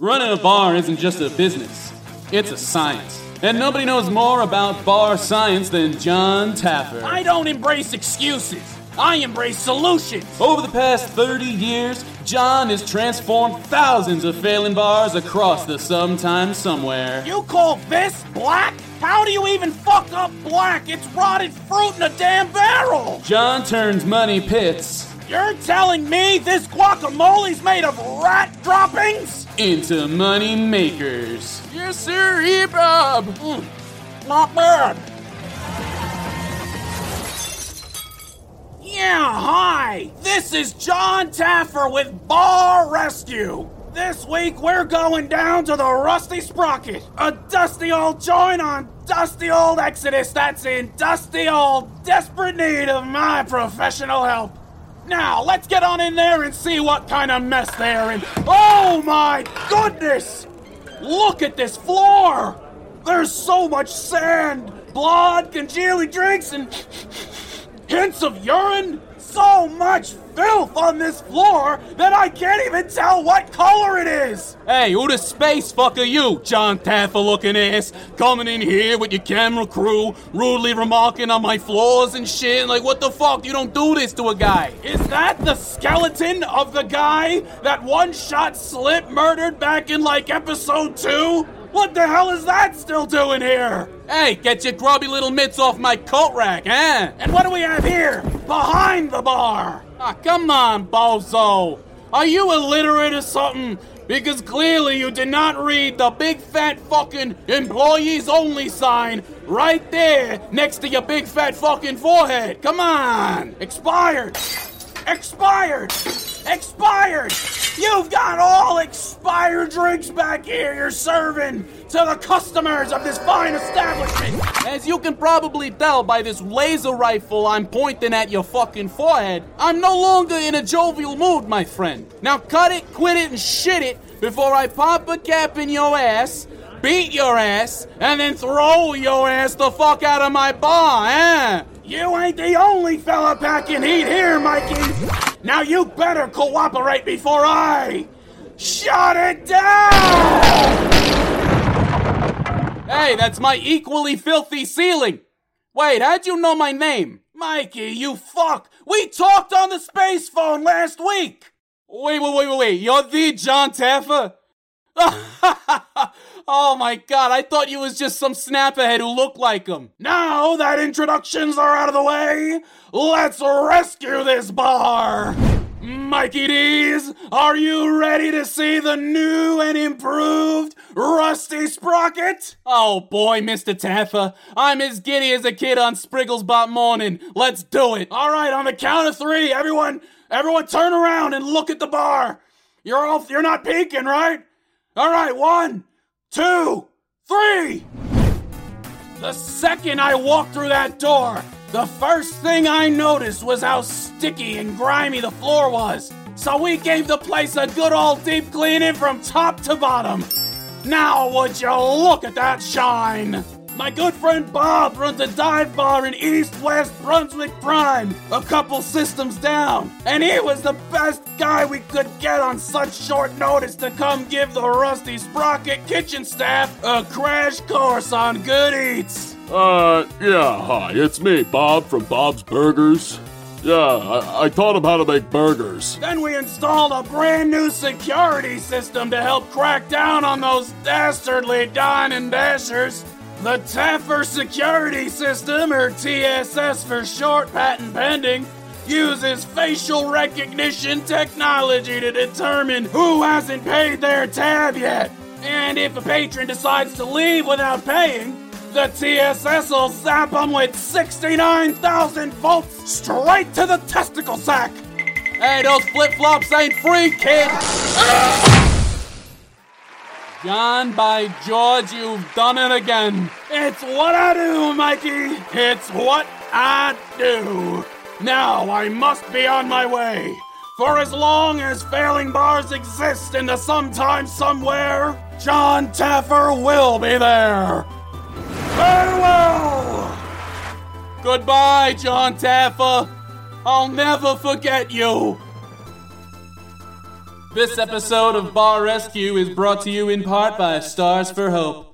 Running a bar isn't just a business, it's a science. And nobody knows more about bar science than Jon Taffer. I don't embrace excuses. I embrace solutions. Over the past 30 years, Jon has transformed thousands of failing bars across the sometime somewhere. You call this black? How do you even fuck up black? It's rotted fruit in a damn barrel. Jon turns money pits You're telling me this guacamole's made of rat droppings? into money makers. Yes, sir, Bob. Hmm, not bad. Yeah, hi. This is Jon Taffer with Bar Rescue. This week we're going down to the Rusty Sprocket, a dusty old joint on dusty old Exodus that's in dusty old desperate need of my professional help. Now, let's get on in there and see what kind of mess they're in. Oh my goodness! Look at this floor! There's so much sand, blood, congealing drinks, and hints of urine. So much filth on this floor that I can't even tell what color it is. Hey, who the space fuck are you, Jon Taffer looking ass? Coming in here with your camera crew, rudely remarking on my flaws and shit. Like, what the fuck? You don't do this to a guy. Is that the skeleton of the guy that one shot Slip murdered back in like episode two? What the hell is that still doing here? Hey, get your grubby little mitts off my coat rack, eh? And what do we have here? Behind the bar! Ah, come on, bozo. Are you illiterate or something? Because clearly you did not read the big fat fucking employees only sign right there next to your big fat fucking forehead. Come on. Expired! Expired! Expired! You've got all expired drinks back here you're serving to the customers of this fine establishment! As you can probably tell by this laser rifle I'm pointing at your fucking forehead, I'm no longer in a jovial mood, my friend. Now cut it, quit it, and shit it before I pop a cap in your ass, beat your ass, and then throw your ass the fuck out of my bar, eh? You ain't the only fella packing heat here, Mikey! Now you better cooperate before I shut it down! Hey, that's my equally filthy ceiling. Wait, how'd you know my name? Mikey, you fuck! We talked on the space phone last week! Wait, wait, wait, wait, wait. You're the Jon Taffer? oh my god, I thought you was just some snapperhead who looked like him. Now that introductions are out of the way, let's rescue this bar! Mikey D's, are you ready to see the new and improved Rusty Sprocket? Oh boy, Mr. Taffer. I'm as giddy as a kid on Spriggles' Sprigglesbot morning. Let's do it. All right, on the count of three, everyone, everyone turn around and look at the bar. You're all, you're not peeking, right? All right, one, two, three. The second I walked through that door, the first thing I noticed was how sticky and grimy the floor was. So we gave the place a good old deep cleaning from top to bottom. Now would you look at that shine? My good friend Bob runs a dive bar in East West Brunswick Prime, a couple systems down, and he was the best guy we could get on such short notice to come give the Rusty Sprocket kitchen staff a crash course on good eats. Uh, yeah, hi, it's me, Bob from Bob's Burgers. Yeah, I, I taught him how to make burgers. Then we installed a brand new security system to help crack down on those dastardly dine and dashers. The Taffer Security System, or TSS for short, patent pending, uses facial recognition technology to determine who hasn't paid their tab yet. And if a patron decides to leave without paying, the TSS will zap them with 69,000 volts straight to the testicle sack. Hey, those flip flops ain't free, kid. Jon, by George, you've done it again. It's what I do, Mikey. It's what I do. Now I must be on my way. For as long as failing bars exist in the sometime somewhere, Jon Taffer will be there. Farewell! Goodbye, Jon Taffer. I'll never forget you. This episode of Bar Rescue is brought to you in part by Stars for Hope.